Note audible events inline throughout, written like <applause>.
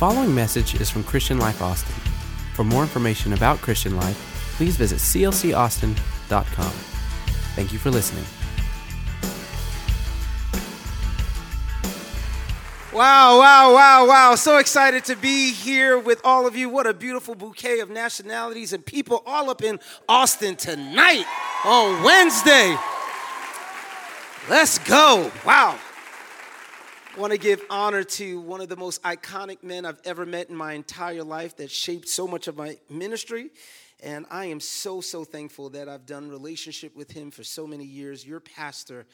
following message is from Christian Life Austin. For more information about Christian Life, please visit clcaustin.com. Thank you for listening. Wow, wow, wow, wow. So excited to be here with all of you. What a beautiful bouquet of nationalities and people all up in Austin tonight on Wednesday. Let's go. Wow. I want to give honor to one of the most iconic men I've ever met in my entire life that shaped so much of my ministry. And I am so, so thankful that I've done relationship with him for so many years. Your pastor,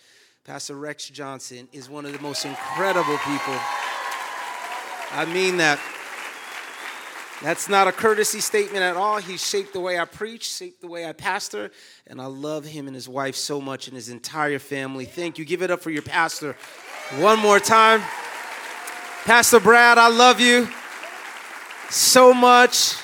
Pastor Rex Johnson, is one of the most incredible people. I mean that. That's not a courtesy statement at all. He shaped the way I preach, shaped the way I pastor, and I love him and his wife so much and his entire family. Thank you. Give it up for your pastor one more time. Pastor Brad, I love you so much.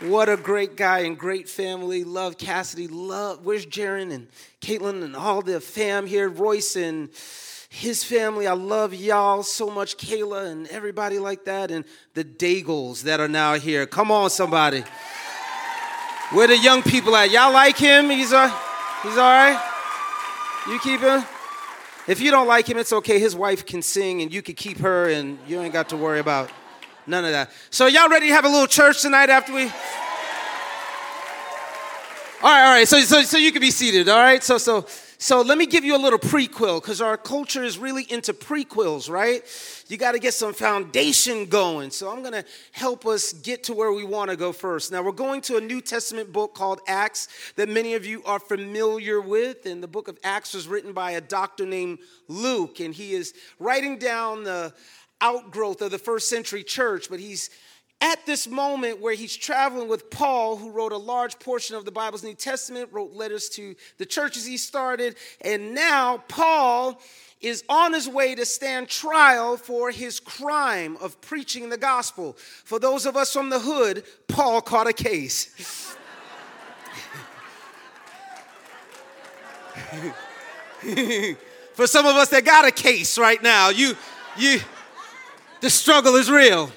What a great guy and great family. Love Cassidy. Love, where's Jaron and Caitlin and all the fam here? Royce and his family. I love y'all so much. Kayla and everybody like that. And the Daigles that are now here. Come on, somebody. Where the young people at? Y'all like him? He's, uh, he's all right? You keep him? If you don't like him, it's okay. His wife can sing and you can keep her and you ain't got to worry about none of that. So, y'all ready to have a little church tonight after we? All right, all right. So, so, so you can be seated, all right? So, so, so let me give you a little prequel because our culture is really into prequels, right? You got to get some foundation going. So I'm going to help us get to where we want to go first. Now, we're going to a New Testament book called Acts that many of you are familiar with. And the book of Acts was written by a doctor named Luke, and he is writing down the outgrowth of the first century church, but he's at this moment where he's traveling with Paul, who wrote a large portion of the Bible's New Testament, wrote letters to the churches he started, and now Paul is on his way to stand trial for his crime of preaching the gospel. For those of us from the hood, Paul caught a case. <laughs> for some of us that got a case right now, you you the struggle is real.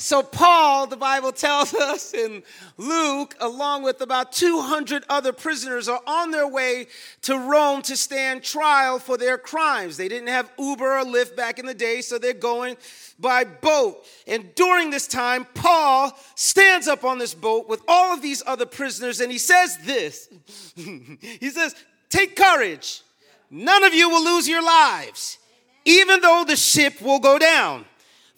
So, Paul, the Bible tells <laughs> us in Luke, along with about 200 other prisoners, are on their way to Rome to stand trial for their crimes. They didn't have Uber or Lyft back in the day, so they're going by boat. And during this time, Paul stands up on this boat with all of these other prisoners, and he says this <laughs> He says, Take courage, none of you will lose your lives, even though the ship will go down.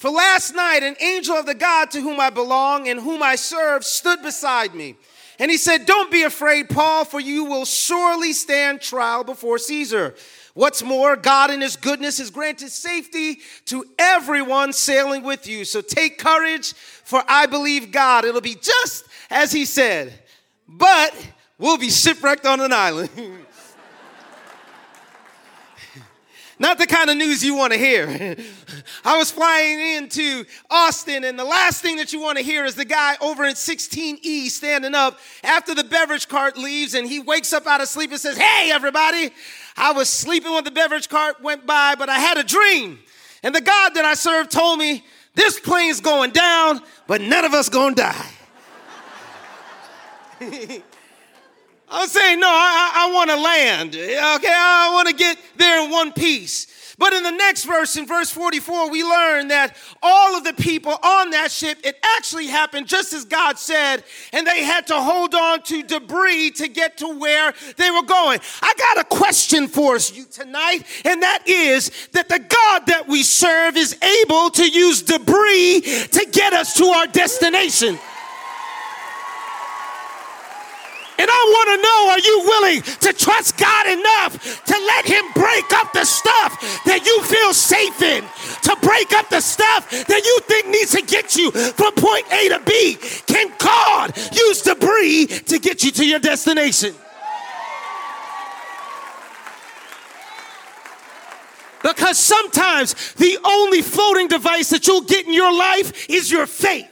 For last night, an angel of the God to whom I belong and whom I serve stood beside me. And he said, Don't be afraid, Paul, for you will surely stand trial before Caesar. What's more, God in his goodness has granted safety to everyone sailing with you. So take courage, for I believe God. It'll be just as he said, but we'll be shipwrecked on an island. <laughs> Not the kind of news you want to hear. <laughs> I was flying into Austin, and the last thing that you want to hear is the guy over in 16E standing up after the beverage cart leaves, and he wakes up out of sleep and says, Hey, everybody, I was sleeping when the beverage cart went by, but I had a dream. And the God that I serve told me, This plane's going down, but none of us gonna die. <laughs> I was saying, no, I, I, I want to land. Okay, I want to get there in one piece. But in the next verse, in verse 44, we learn that all of the people on that ship, it actually happened just as God said, and they had to hold on to debris to get to where they were going. I got a question for you tonight, and that is that the God that we serve is able to use debris to get us to our destination. And I want to know are you willing to trust God enough to let Him break up the stuff that you feel safe in? To break up the stuff that you think needs to get you from point A to B? Can God use debris to get you to your destination? Because sometimes the only floating device that you'll get in your life is your faith.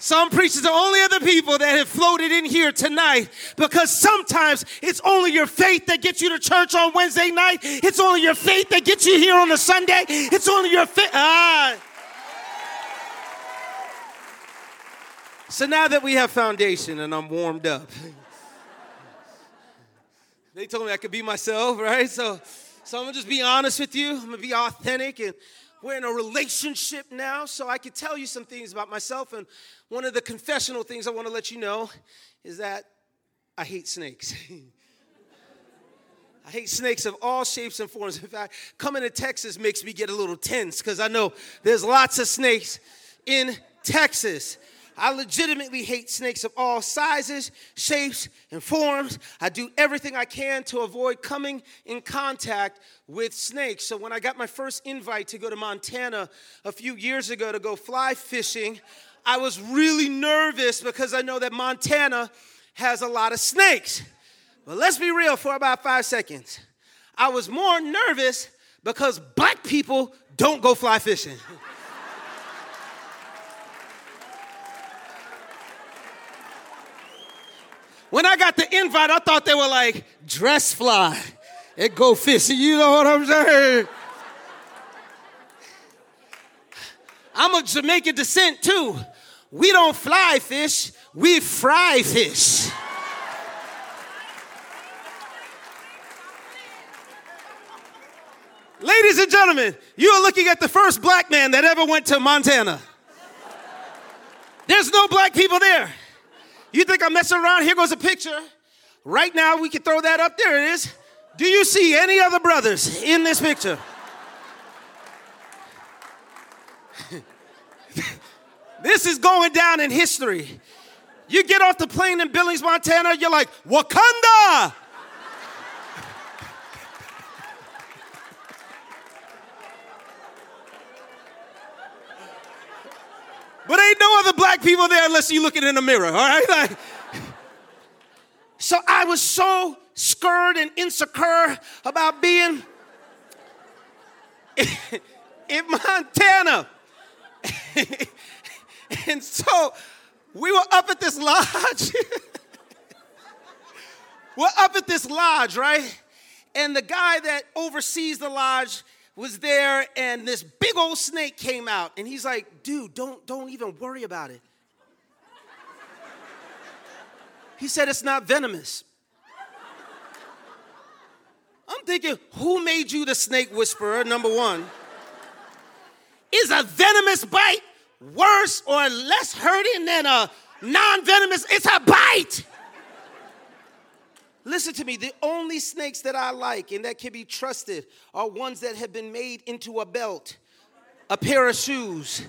Some preachers are only other people that have floated in here tonight because sometimes it's only your faith that gets you to church on Wednesday night. It's only your faith that gets you here on a Sunday. It's only your faith. Ah. So now that we have foundation and I'm warmed up, <laughs> they told me I could be myself, right? So, so I'm gonna just be honest with you. I'm gonna be authentic, and we're in a relationship now, so I can tell you some things about myself. And one of the confessional things I want to let you know is that I hate snakes. <laughs> I hate snakes of all shapes and forms. In fact, coming to Texas makes me get a little tense because I know there's lots of snakes in Texas. I legitimately hate snakes of all sizes, shapes, and forms. I do everything I can to avoid coming in contact with snakes. So when I got my first invite to go to Montana a few years ago to go fly fishing, I was really nervous because I know that Montana has a lot of snakes. But let's be real for about five seconds. I was more nervous because black people don't go fly fishing. When I got the invite, I thought they were like dress fly and go fishing. You know what I'm saying? I'm of Jamaican descent too. We don't fly fish, we fry fish. Ladies and gentlemen, you are looking at the first black man that ever went to Montana. There's no black people there. You think I'm messing around? Here goes a picture. Right now, we can throw that up. There it is. Do you see any other brothers in this picture? This is going down in history. You get off the plane in Billings, Montana, you're like, Wakanda! But ain't no other black people there unless you looking in the mirror, all right? Like, so I was so scared and insecure about being <laughs> in Montana. <laughs> <laughs> and so we were up at this lodge. <laughs> we're up at this lodge, right? And the guy that oversees the lodge was there and this big old snake came out and he's like, dude, don't, don't even worry about it. He said it's not venomous. I'm thinking, who made you the snake whisperer, number one? Is a venomous bite worse or less hurting than a non venomous? It's a bite. Listen to me, the only snakes that I like and that can be trusted are ones that have been made into a belt, a pair of shoes,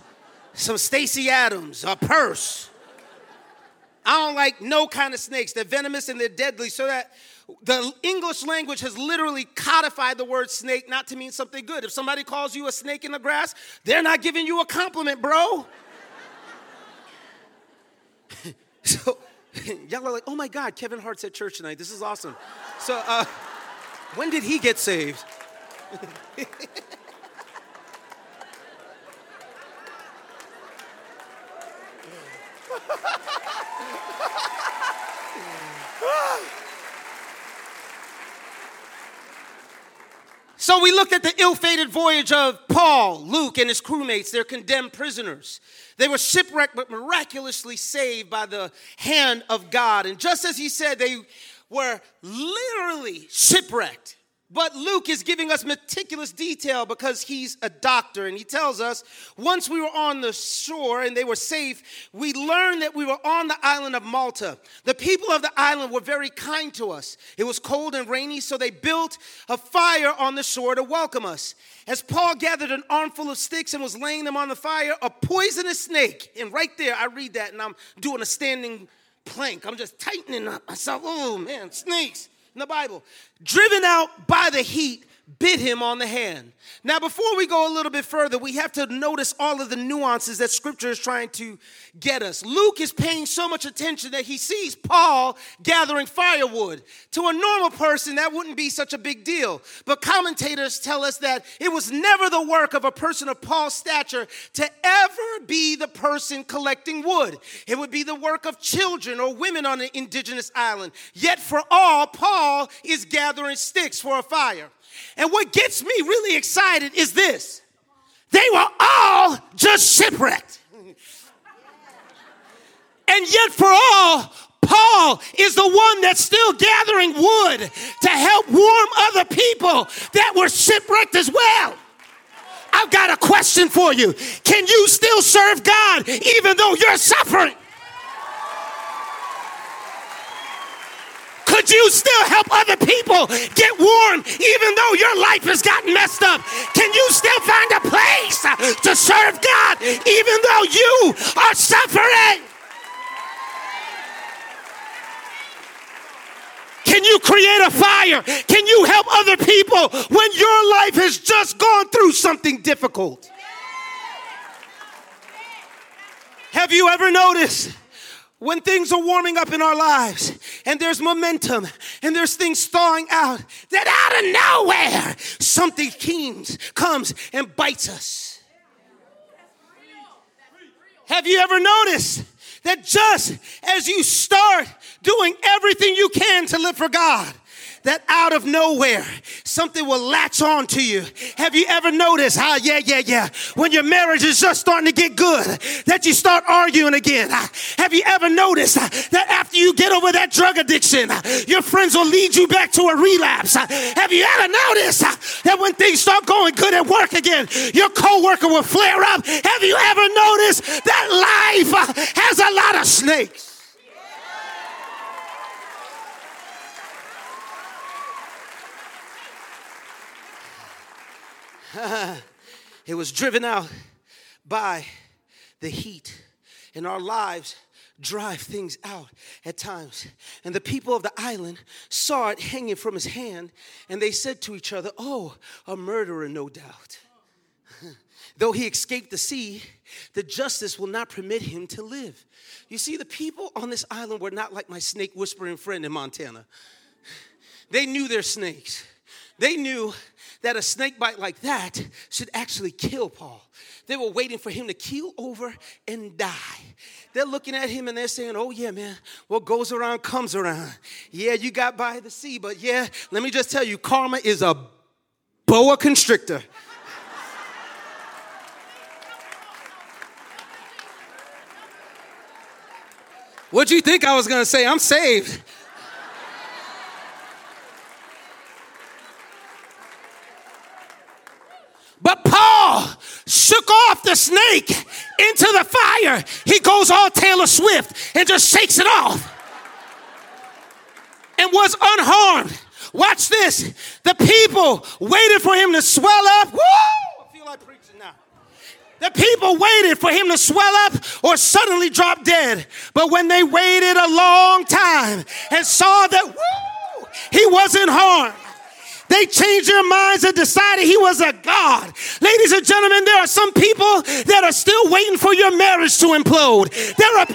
some Stacy Adams, a purse. I don't like no kind of snakes. They're venomous and they're deadly, so that the English language has literally codified the word snake not to mean something good. If somebody calls you a snake in the grass, they're not giving you a compliment, bro. <laughs> so <laughs> Y'all are like, oh my God, Kevin Hart's at church tonight. This is awesome. So, uh, when did he get saved? <laughs> So we looked at the ill fated voyage of Paul, Luke, and his crewmates. They're condemned prisoners. They were shipwrecked but miraculously saved by the hand of God. And just as he said, they were literally shipwrecked. But Luke is giving us meticulous detail because he's a doctor. And he tells us once we were on the shore and they were safe, we learned that we were on the island of Malta. The people of the island were very kind to us. It was cold and rainy, so they built a fire on the shore to welcome us. As Paul gathered an armful of sticks and was laying them on the fire, a poisonous snake, and right there I read that and I'm doing a standing plank. I'm just tightening up myself. Oh man, snakes in the Bible. Driven out by the heat, bit him on the hand. Now, before we go a little bit further, we have to notice all of the nuances that scripture is trying to get us. Luke is paying so much attention that he sees Paul gathering firewood. To a normal person, that wouldn't be such a big deal. But commentators tell us that it was never the work of a person of Paul's stature to ever be the person collecting wood. It would be the work of children or women on an indigenous island. Yet, for all, Paul is gathering sticks for a fire. And what gets me really excited is this they were all just shipwrecked. And yet, for all, Paul is the one that's still gathering wood to help warm other people that were shipwrecked as well. I've got a question for you. Can you still serve God even though you're suffering? Could you still help other people get warm even though your life has gotten messed up? Can you still find a place to serve God even though you are suffering? Can you create a fire? Can you help other people when your life has just gone through something difficult? Have you ever noticed when things are warming up in our lives and there's momentum and there's things thawing out, that out of nowhere something comes, comes and bites us. Have you ever noticed that just as you start doing everything you can to live for God, that out of nowhere something will latch on to you. Have you ever noticed how, yeah, yeah, yeah, when your marriage is just starting to get good, that you start arguing again? Ah, have you ever noticed ah, that after you get over that drug addiction, your friends will lead you back to a relapse? Have you ever noticed that when things start going good at work again, your coworker will flare up? Have you ever noticed that life has a lot of snakes? <laughs> it was driven out by the heat. And our lives drive things out at times. And the people of the island saw it hanging from his hand, and they said to each other, Oh, a murderer, no doubt. <laughs> Though he escaped the sea, the justice will not permit him to live. You see, the people on this island were not like my snake whispering friend in Montana. They knew their snakes. They knew that a snake bite like that should actually kill Paul. They were waiting for him to keel over and die. They're looking at him and they're saying, Oh, yeah, man, what goes around comes around. Yeah, you got by the sea, but yeah, let me just tell you, karma is a boa constrictor. What'd you think I was gonna say? I'm saved. But Paul shook off the snake into the fire. He goes all Taylor Swift and just shakes it off and was unharmed. Watch this. The people waited for him to swell up. Woo! I feel like preaching now. The people waited for him to swell up or suddenly drop dead. But when they waited a long time and saw that, woo, he wasn't harmed they changed their minds and decided he was a God. Ladies and gentlemen, there are some people that are still waiting for your marriage to implode. There are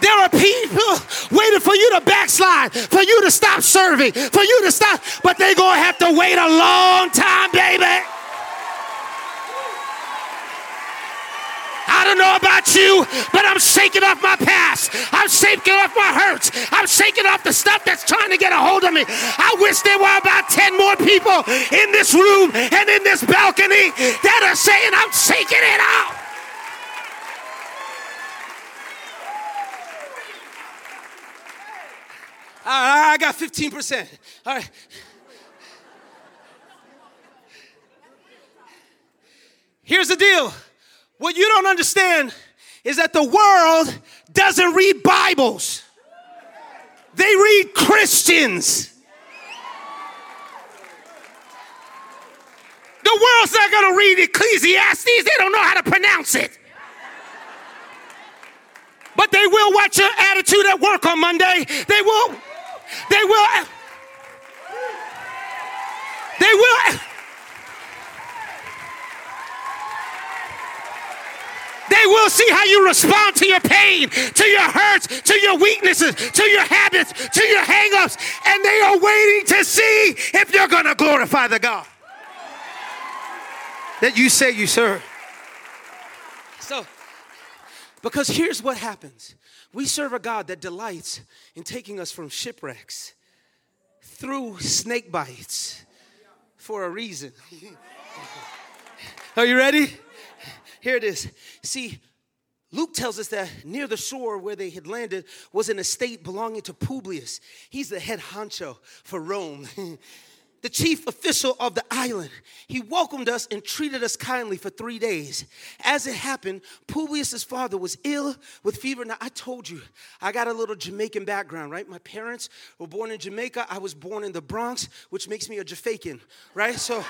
there are people waiting for you to backslide, for you to stop serving, for you to stop, but they're gonna have to wait a long time, baby. I don't know about you, but I'm shaking off my past. I'm shaking off my hurts. I'm shaking off the stuff that's trying to get a hold of me. I wish there were about 10 more people in this room and in this balcony that are saying, I'm shaking it off. I got 15%. All right. Here's the deal. What you don't understand is that the world doesn't read Bibles, they read Christians. The world's not going to read Ecclesiastes, they don't know how to pronounce it. But they will watch your attitude at work on Monday. They will They will, they will see how you respond to your pain, to your hurts, to your weaknesses, to your habits, to your hangups, and they are waiting to see if you're going to glorify the God that you say you serve. So, because here's what happens we serve a God that delights in taking us from shipwrecks through snake bites for a reason. Are you ready? Here it is. See, Luke tells us that near the shore where they had landed was an estate belonging to Publius. He's the head honcho for Rome. <laughs> the chief official of the island. He welcomed us and treated us kindly for three days. As it happened, Publius's father was ill with fever. Now, I told you, I got a little Jamaican background, right? My parents were born in Jamaica. I was born in the Bronx, which makes me a Jafakin, right? So,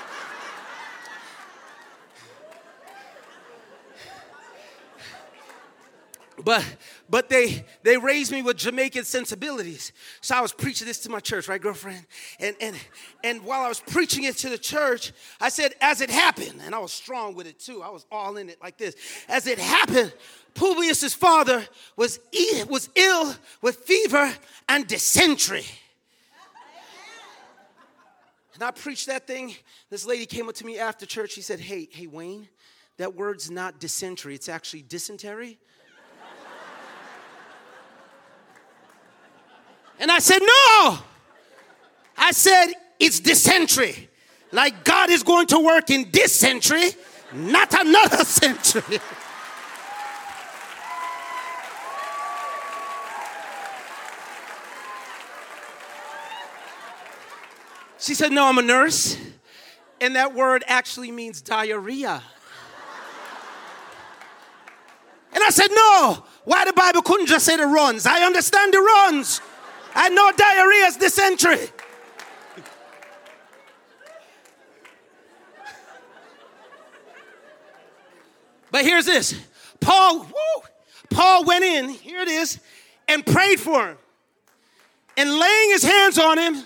but but they they raised me with Jamaican sensibilities. So I was preaching this to my church, right, girlfriend? And and and while I was preaching it to the church, I said, as it happened, and I was strong with it too. I was all in it like this. As it happened, Publius's father was was ill with fever and dysentery. And I preached that thing. This lady came up to me after church. She said, Hey, hey, Wayne, that word's not dysentery, it's actually dysentery. And I said, No. I said, It's dysentery. Like God is going to work in this century, not another <laughs> century. She said, No, I'm a nurse. And that word actually means diarrhea. And I said, No, why the Bible couldn't just say the runs? I understand the runs. I know diarrhea is dysentery. But here's this Paul, woo, Paul went in, here it is, and prayed for him. And laying his hands on him,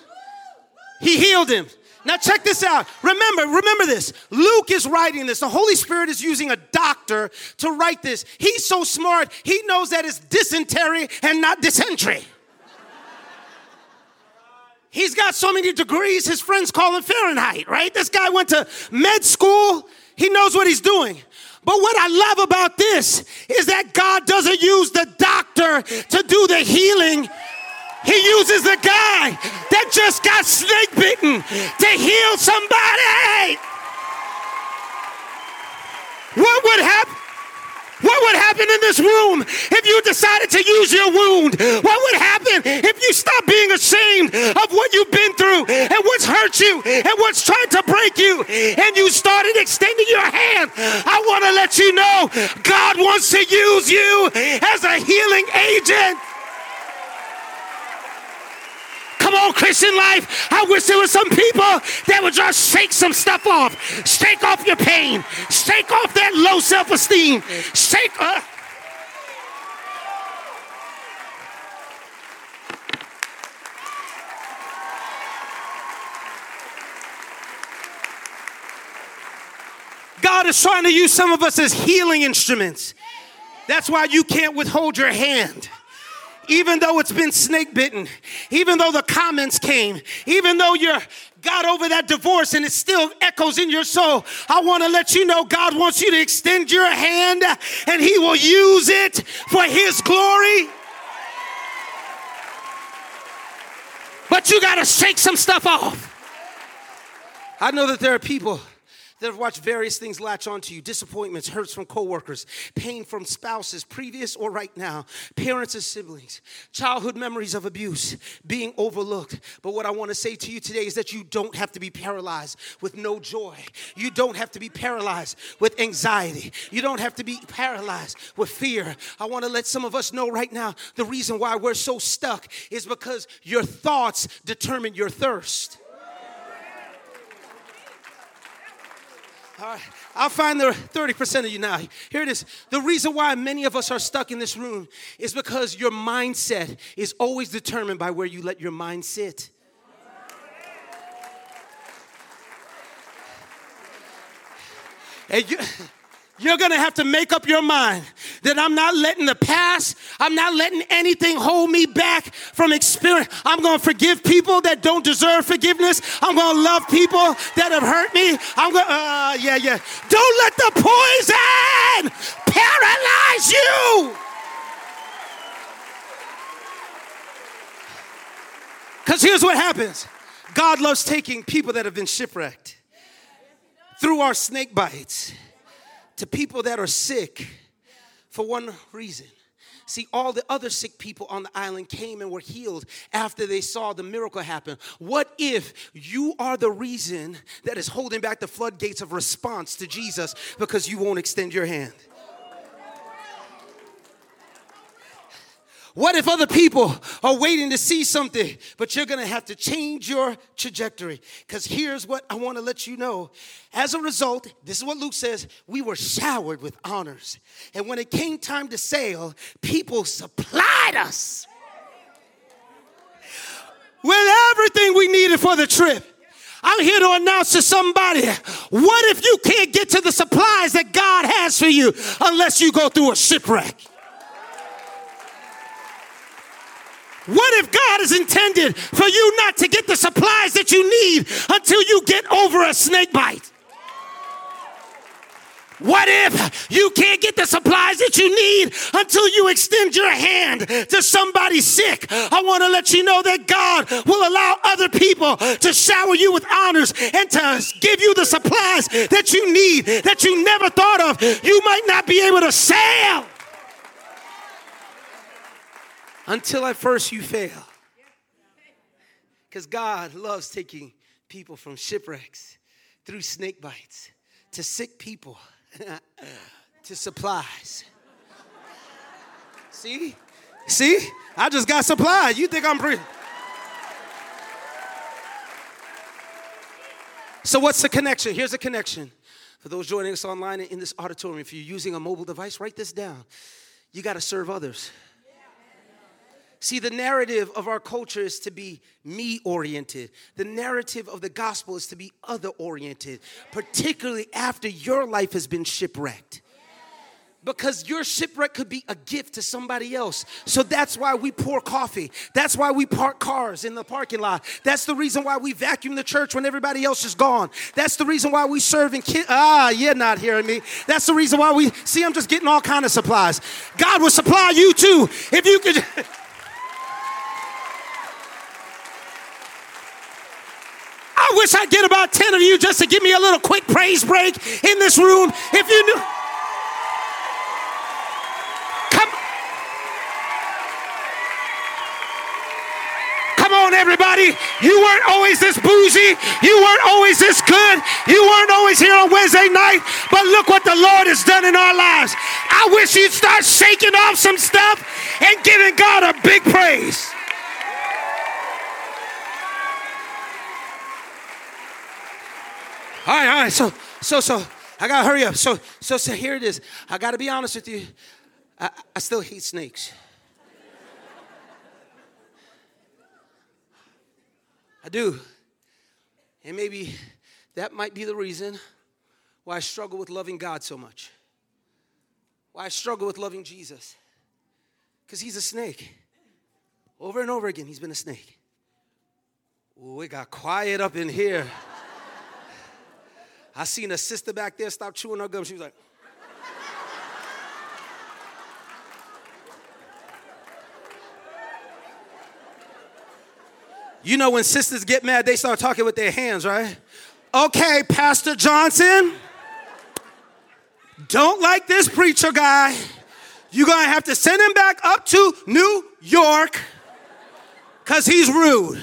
he healed him. Now check this out. Remember, remember this. Luke is writing this. The Holy Spirit is using a doctor to write this. He's so smart, he knows that it's dysentery and not dysentery. He's got so many degrees, his friends call him Fahrenheit, right? This guy went to med school, he knows what he's doing. But what I love about this is that God doesn't use the doctor to do the healing. He uses the guy that just got snake bitten to heal somebody. What would happen? What would happen in this room if you decided to use your wound? What would happen if you stopped being ashamed of what you've been through and what's hurt you and what's trying to break you and you started extending your hand? I want to let you know God wants to use you as a healing agent. Come on, Christian life. I wish there were some people that would just shake some stuff off. Shake off your pain. Shake off that low self esteem. Shake. Uh, God is trying to use some of us as healing instruments. That's why you can't withhold your hand even though it's been snake bitten, even though the comments came, even though you're got over that divorce and it still echoes in your soul, I want to let you know God wants you to extend your hand and He will use it for His glory. But you got to shake some stuff off. I know that there are people that have watched various things latch onto you disappointments, hurts from coworkers, pain from spouses, previous or right now, parents and siblings, childhood memories of abuse, being overlooked. But what I want to say to you today is that you don't have to be paralyzed with no joy. You don't have to be paralyzed with anxiety. You don't have to be paralyzed with fear. I want to let some of us know right now the reason why we're so stuck is because your thoughts determine your thirst. All right. I'll find the 30% of you now. Here it is. The reason why many of us are stuck in this room is because your mindset is always determined by where you let your mind sit. And you, you're gonna have to make up your mind that I'm not letting the past, I'm not letting anything hold me back from experience. I'm to forgive people that don't deserve forgiveness. I'm to love people that have hurt me. I'm to, uh, yeah, yeah. Don't let the poison paralyze you. Because here's what happens God loves taking people that have been shipwrecked through our snake bites to people that are sick for one reason. See, all the other sick people on the island came and were healed after they saw the miracle happen. What if you are the reason that is holding back the floodgates of response to Jesus because you won't extend your hand? What if other people are waiting to see something, but you're gonna have to change your trajectory? Because here's what I wanna let you know. As a result, this is what Luke says we were showered with honors. And when it came time to sail, people supplied us with everything we needed for the trip. I'm here to announce to somebody what if you can't get to the supplies that God has for you unless you go through a shipwreck? What if God is intended for you not to get the supplies that you need until you get over a snake bite? What if you can't get the supplies that you need until you extend your hand to somebody sick? I want to let you know that God will allow other people to shower you with honors and to give you the supplies that you need that you never thought of. You might not be able to sail until at first you fail. Because God loves taking people from shipwrecks through snake bites to sick people <laughs> to supplies. See? See? I just got supplies. You think I'm pretty. So, what's the connection? Here's a connection. For those joining us online in this auditorium, if you're using a mobile device, write this down. You got to serve others. See, the narrative of our culture is to be me oriented. The narrative of the gospel is to be other oriented, particularly after your life has been shipwrecked. Because your shipwreck could be a gift to somebody else. So that's why we pour coffee. That's why we park cars in the parking lot. That's the reason why we vacuum the church when everybody else is gone. That's the reason why we serve in kids. Ah, you're not hearing me. That's the reason why we see I'm just getting all kind of supplies. God will supply you too. If you could <laughs> I wish I'd get about 10 of you just to give me a little quick praise break in this room. If you knew. Come. Come on, everybody. You weren't always this bougie. You weren't always this good. You weren't always here on Wednesday night. But look what the Lord has done in our lives. I wish you'd start shaking off some stuff and giving God a big praise. All right, all right. So, so, so, I gotta hurry up. So, so, so here it is. I gotta be honest with you. I, I still hate snakes. I do. And maybe that might be the reason why I struggle with loving God so much. Why I struggle with loving Jesus. Because he's a snake. Over and over again, he's been a snake. It got quiet up in here. I seen a sister back there stop chewing her gum. She was like, You know, when sisters get mad, they start talking with their hands, right? Okay, Pastor Johnson, don't like this preacher guy. You're gonna have to send him back up to New York because he's rude.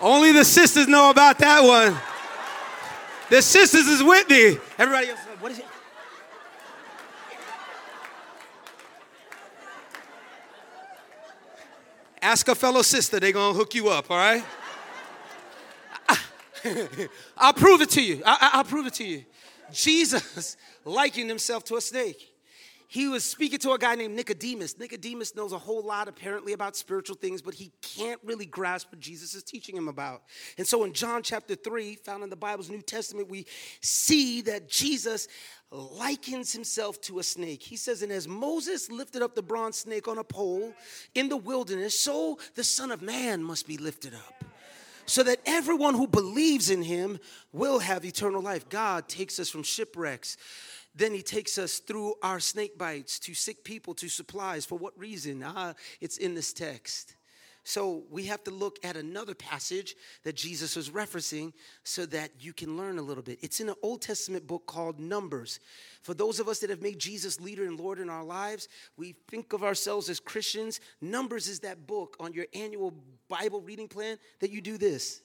Only the sisters know about that one. The sisters is with me. Everybody else, what is it? Ask a fellow sister, they're gonna hook you up, all right? <laughs> I'll prove it to you. I, will prove it to you. Jesus <laughs> likened himself to a snake. He was speaking to a guy named Nicodemus. Nicodemus knows a whole lot apparently about spiritual things, but he can't really grasp what Jesus is teaching him about. And so in John chapter 3, found in the Bible's New Testament, we see that Jesus likens himself to a snake. He says, And as Moses lifted up the bronze snake on a pole in the wilderness, so the Son of Man must be lifted up so that everyone who believes in him will have eternal life. God takes us from shipwrecks then he takes us through our snake bites to sick people to supplies. For what reason? Ah, it's in this text. So we have to look at another passage that Jesus was referencing so that you can learn a little bit. It's in an Old Testament book called Numbers. For those of us that have made Jesus leader and Lord in our lives, we think of ourselves as Christians. Numbers is that book on your annual Bible reading plan that you do this.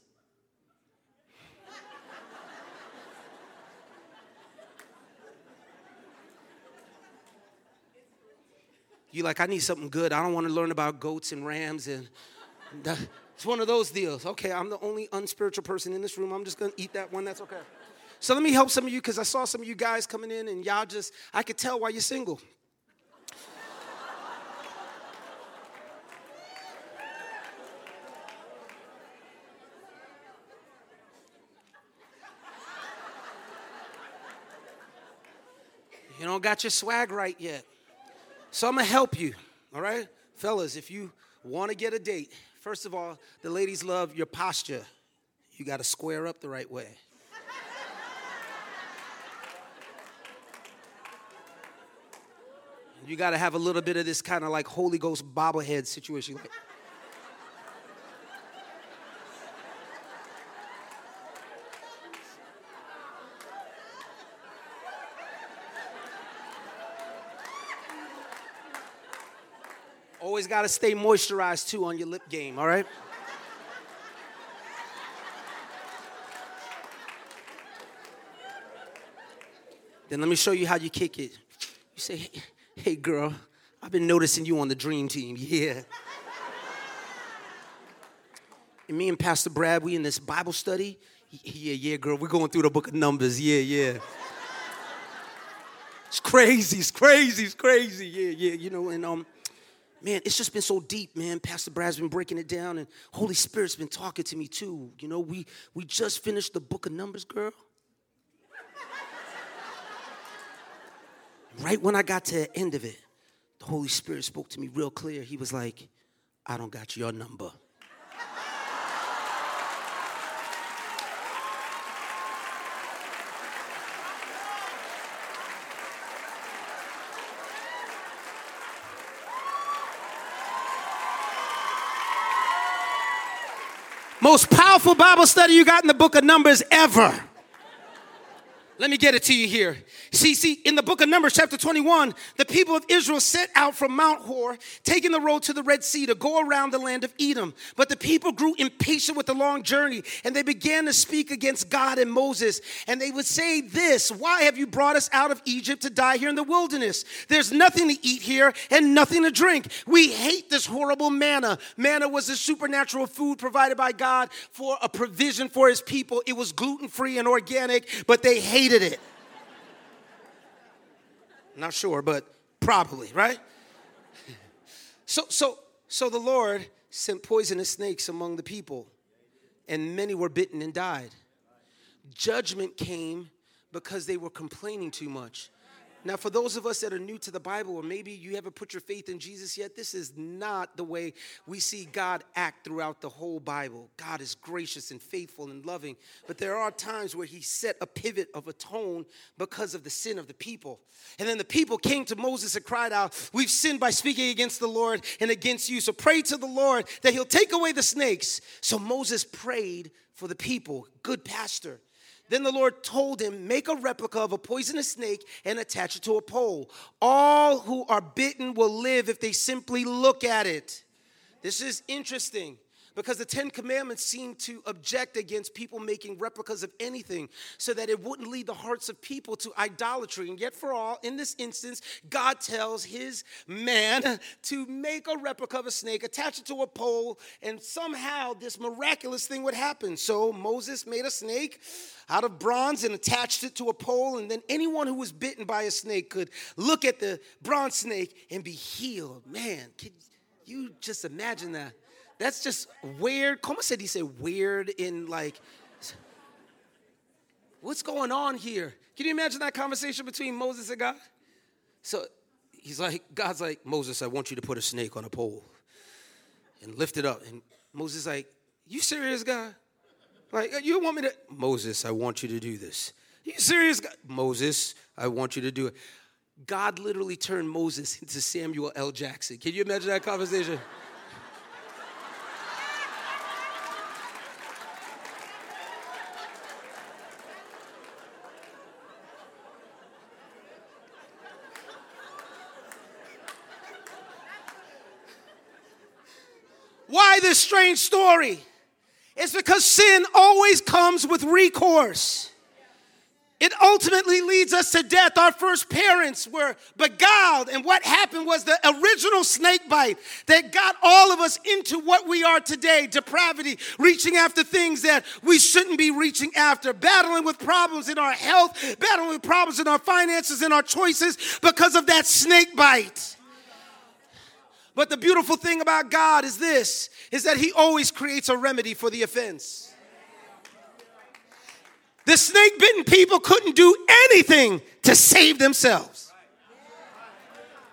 You like, I need something good. I don't want to learn about goats and rams and it's one of those deals. Okay, I'm the only unspiritual person in this room. I'm just gonna eat that one. That's okay. So let me help some of you because I saw some of you guys coming in and y'all just, I could tell why you're single. You don't got your swag right yet. So I'm gonna help you, all right? Fellas, if you wanna get a date, first of all, the ladies love your posture. You gotta square up the right way. You gotta have a little bit of this kind of like Holy Ghost bobblehead situation. Like, Always got to stay moisturized too on your lip game, all right? then let me show you how you kick it. You say, hey, girl, I've been noticing you on the dream team. <laughs> Yeah. and me and Pastor Brad, we in this Bible study. Yeah, yeah, girl, we're going through the book of Numbers. Yeah, yeah. It's crazy, it's crazy, it's crazy. Yeah, yeah, you know, and um, man, it's just been so deep, man. Pastor Brad's been breaking it down, and Holy Spirit's been talking to me too. You know, we we just finished the book of Numbers, girl. right when I got to the end of it, the Holy Spirit spoke to me real clear. He was like, I don't got your number. Most powerful Bible study you got in the book of Numbers ever. Let me get it to you here. See, see, in the book of Numbers, chapter 21, the people of Israel set out from Mount Hor, taking the road to the Red Sea to go around the land of Edom. But the people grew impatient with the long journey, and they began to speak against God and Moses. And they would say this Why have you brought us out of Egypt to die here in the wilderness? There's nothing to eat here and nothing to drink. We hate this horrible manna. Manna was a supernatural food provided by God for a provision for his people. It was gluten free and organic, but they hated it. Not sure, but probably, right? So, so, so the Lord sent poisonous snakes among the people, and many were bitten and died. Judgment came because they were complaining too much. Now, for those of us that are new to the Bible, or maybe you haven't put your faith in Jesus yet, this is not the way we see God act throughout the whole Bible. God is gracious and faithful and loving, but there are times where He set a pivot of a tone because of the sin of the people. And then the people came to Moses and cried out, We've sinned by speaking against the Lord and against you. So pray to the Lord that He'll take away the snakes. So Moses prayed for the people, good pastor. Then the Lord told him, Make a replica of a poisonous snake and attach it to a pole. All who are bitten will live if they simply look at it. This is interesting. Because the Ten Commandments seem to object against people making replicas of anything so that it wouldn't lead the hearts of people to idolatry. And yet, for all, in this instance, God tells his man <laughs> to make a replica of a snake, attach it to a pole, and somehow this miraculous thing would happen. So Moses made a snake out of bronze and attached it to a pole, and then anyone who was bitten by a snake could look at the bronze snake and be healed. Man, can you just imagine that? That's just weird. Said he said weird in like, what's going on here? Can you imagine that conversation between Moses and God? So he's like, God's like, Moses, I want you to put a snake on a pole and lift it up. And Moses like, you serious, God? Like, you want me to? Moses, I want you to do this. You serious, God? Moses, I want you to do it. God literally turned Moses into Samuel L. Jackson. Can you imagine that conversation? Why this strange story? It's because sin always comes with recourse. It ultimately leads us to death. Our first parents were beguiled, and what happened was the original snake bite that got all of us into what we are today depravity, reaching after things that we shouldn't be reaching after, battling with problems in our health, battling with problems in our finances and our choices because of that snake bite. But the beautiful thing about God is this is that he always creates a remedy for the offense. The snake bitten people couldn't do anything to save themselves.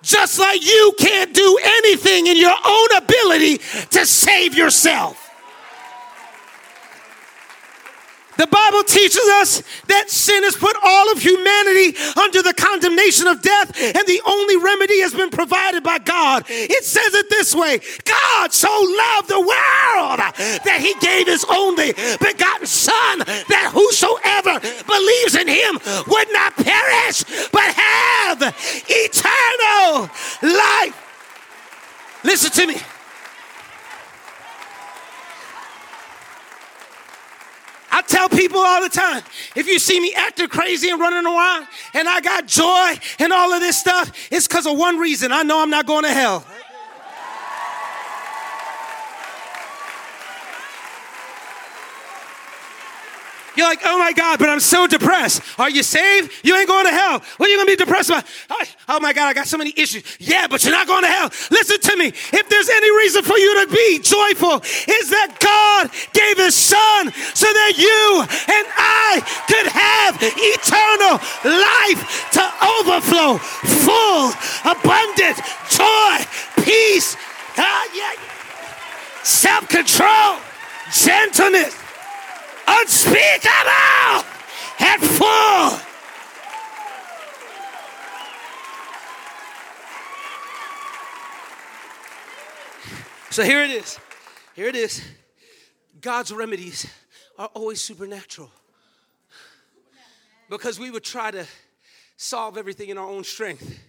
Just like you can't do anything in your own ability to save yourself. The Bible teaches us that sin has put all of humanity under the condemnation of death, and the only remedy has been provided by God. It says it this way God so loved the world that he gave his only begotten Son, that whosoever believes in him would not perish, but have eternal life. Listen to me. I tell people all the time if you see me acting crazy and running around and I got joy and all of this stuff, it's because of one reason I know I'm not going to hell. You're like, oh my God, but I'm so depressed. Are you saved? You ain't going to hell. What are you going to be depressed about? Oh my God, I got so many issues. Yeah, but you're not going to hell. Listen to me. If there's any reason for you to be joyful, is that God gave his son so that you and I could have eternal life to overflow, full, abundant joy, peace, uh, yeah, self control, gentleness unspeakable and full. So here it is. Here it is. God's remedies are always supernatural. Because we would try to solve everything in our own strength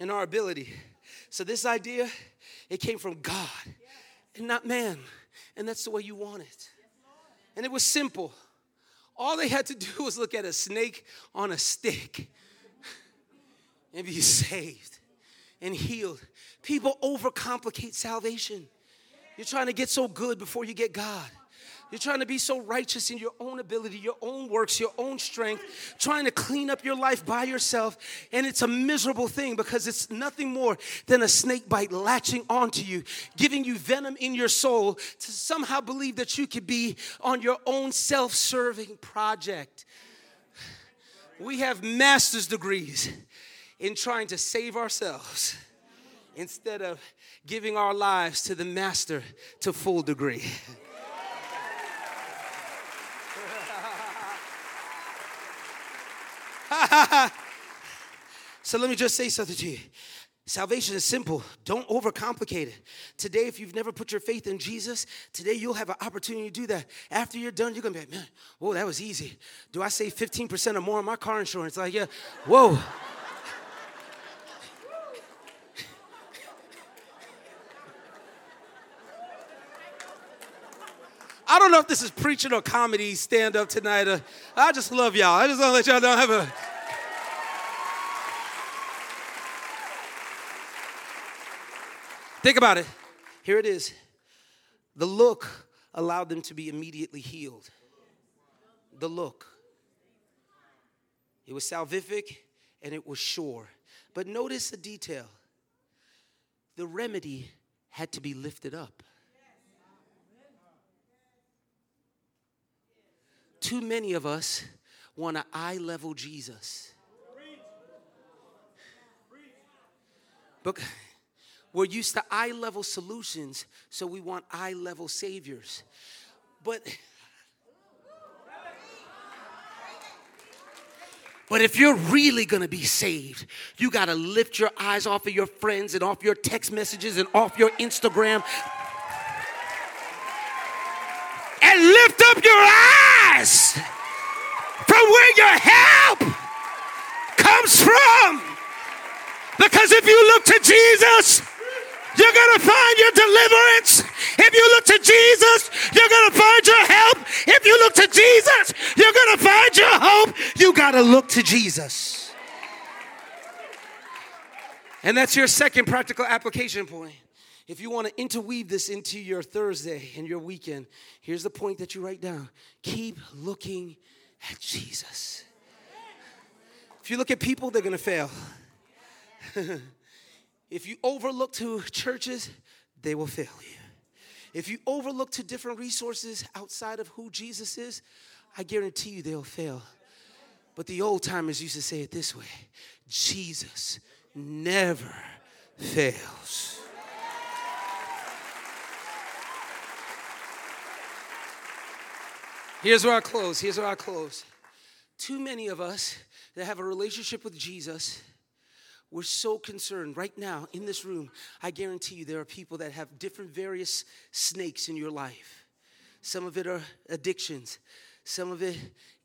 and our ability. So this idea, it came from God and not man. And that's the way you want it. And it was simple. All they had to do was look at a snake on a stick <laughs> and be saved and healed. People overcomplicate salvation. You're trying to get so good before you get God. You're trying to be so righteous in your own ability, your own works, your own strength, trying to clean up your life by yourself. And it's a miserable thing because it's nothing more than a snake bite latching onto you, giving you venom in your soul to somehow believe that you could be on your own self serving project. We have master's degrees in trying to save ourselves instead of giving our lives to the master to full degree. <laughs> so let me just say something to you. Salvation is simple. Don't overcomplicate it. Today, if you've never put your faith in Jesus, today you'll have an opportunity to do that. After you're done, you're gonna be like, man, whoa, that was easy. Do I save 15% or more on my car insurance? Like, yeah, whoa. I don't know if this is preaching or comedy stand up tonight. Uh, I just love y'all. I just want to let y'all know I have a. Think about it. Here it is. The look allowed them to be immediately healed. The look. It was salvific and it was sure. But notice a detail the remedy had to be lifted up. Too many of us want an eye level Jesus. But we're used to eye level solutions, so we want eye level saviors. But But if you're really gonna be saved, you gotta lift your eyes off of your friends and off your text messages and off your Instagram and lift up your eyes from where your help comes from. Because if you look to Jesus, you're gonna find your deliverance. If you look to Jesus, you're gonna find your help. If you look to Jesus, you're gonna find your hope. You gotta look to Jesus. And that's your second practical application point. If you want to interweave this into your Thursday and your weekend, here's the point that you write down keep looking at Jesus. If you look at people, they're going to fail. <laughs> if you overlook to churches, they will fail you. If you overlook to different resources outside of who Jesus is, I guarantee you they'll fail. But the old timers used to say it this way Jesus never fails. Here's where I close. Here's where I close. Too many of us that have a relationship with Jesus, we're so concerned right now in this room. I guarantee you there are people that have different various snakes in your life. Some of it are addictions, some of it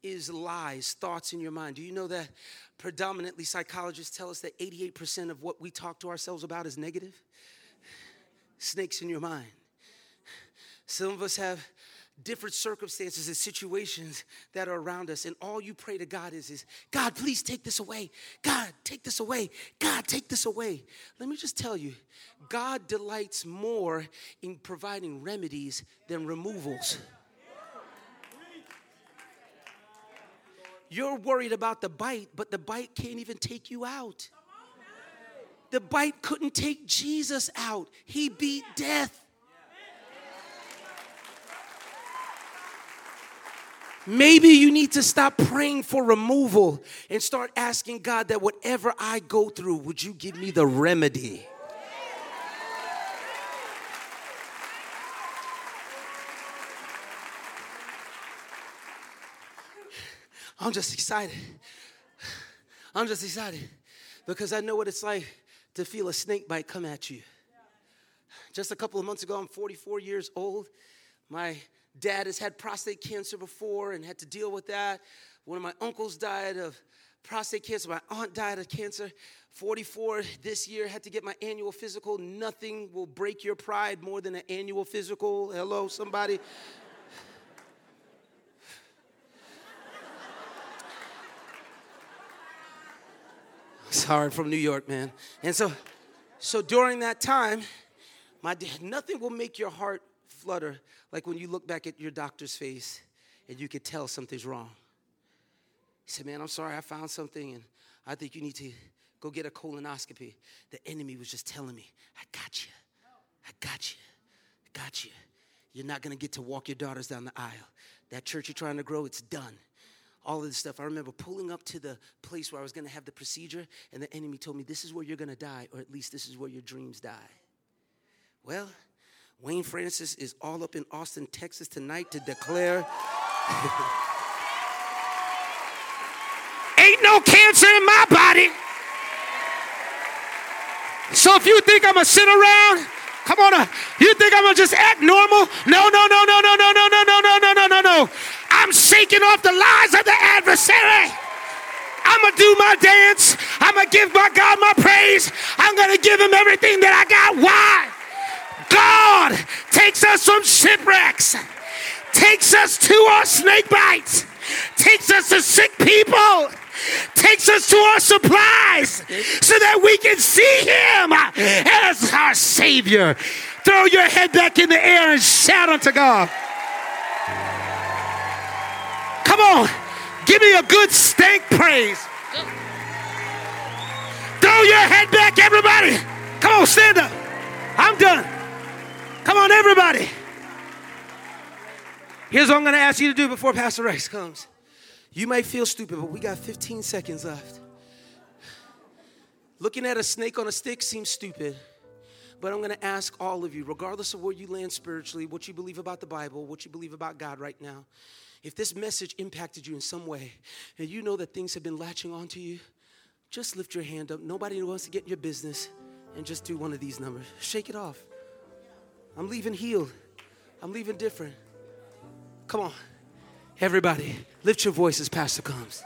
is lies, thoughts in your mind. Do you know that predominantly psychologists tell us that 88% of what we talk to ourselves about is negative? Snakes in your mind. Some of us have different circumstances and situations that are around us. And all you pray to god is is god please take this away. God take this away. God take this away. Let me just tell you god delights more in providing remedies than removals. You're worried about the bite but the bite can't even take you out. The bite couldn't take jesus out. He beat death Maybe you need to stop praying for removal and start asking God that whatever I go through, would you give me the remedy? I'm just excited. I'm just excited because I know what it's like to feel a snake bite come at you. Just a couple of months ago, I'm 44 years old. My dad has had prostate cancer before and had to deal with that. One of my uncles died of prostate cancer. My aunt died of cancer. 44 this year, had to get my annual physical. Nothing will break your pride more than an annual physical. Hello, somebody. <laughs> Sorry, from New York, man. And so, so during that time, my dad, nothing will make your heart flutter like when you look back at your doctor's face and you could tell something's wrong. He said, Man, I'm sorry, I found something and I think you need to go get a colonoscopy. The enemy was just telling me, I got you. I got you. I got you. You're not going to get to walk your daughters down the aisle. That church you're trying to grow, it's done. All of this stuff. I remember pulling up to the place where I was going to have the procedure, and the enemy told me, This is where you're going to die, or at least this is where your dreams die. Well, Wayne Francis is all up in Austin, Texas tonight to declare Ain't no cancer in my body. So if you think I'm gonna sit around, come on, uh, you think I'm gonna just act normal? No, no, no, no, no, no, no, no, no, no, no, no, no, no. I'm shaking off the lies of the adversary. I'm gonna do my dance. I'm gonna give my God my praise. I'm gonna give him everything that I got. Why? God takes us from shipwrecks, takes us to our snake bites, takes us to sick people, takes us to our supplies so that we can see him as our Savior. Throw your head back in the air and shout unto God. Come on, give me a good stank praise. Throw your head back, everybody. Come on, stand up. I'm done. Come on, everybody. Here's what I'm going to ask you to do before Pastor Rex comes. You may feel stupid, but we got 15 seconds left. Looking at a snake on a stick seems stupid, but I'm going to ask all of you, regardless of where you land spiritually, what you believe about the Bible, what you believe about God right now, if this message impacted you in some way and you know that things have been latching onto you, just lift your hand up. Nobody wants to get in your business and just do one of these numbers. Shake it off. I'm leaving healed. I'm leaving different. Come on. Everybody, lift your voices, Pastor comes.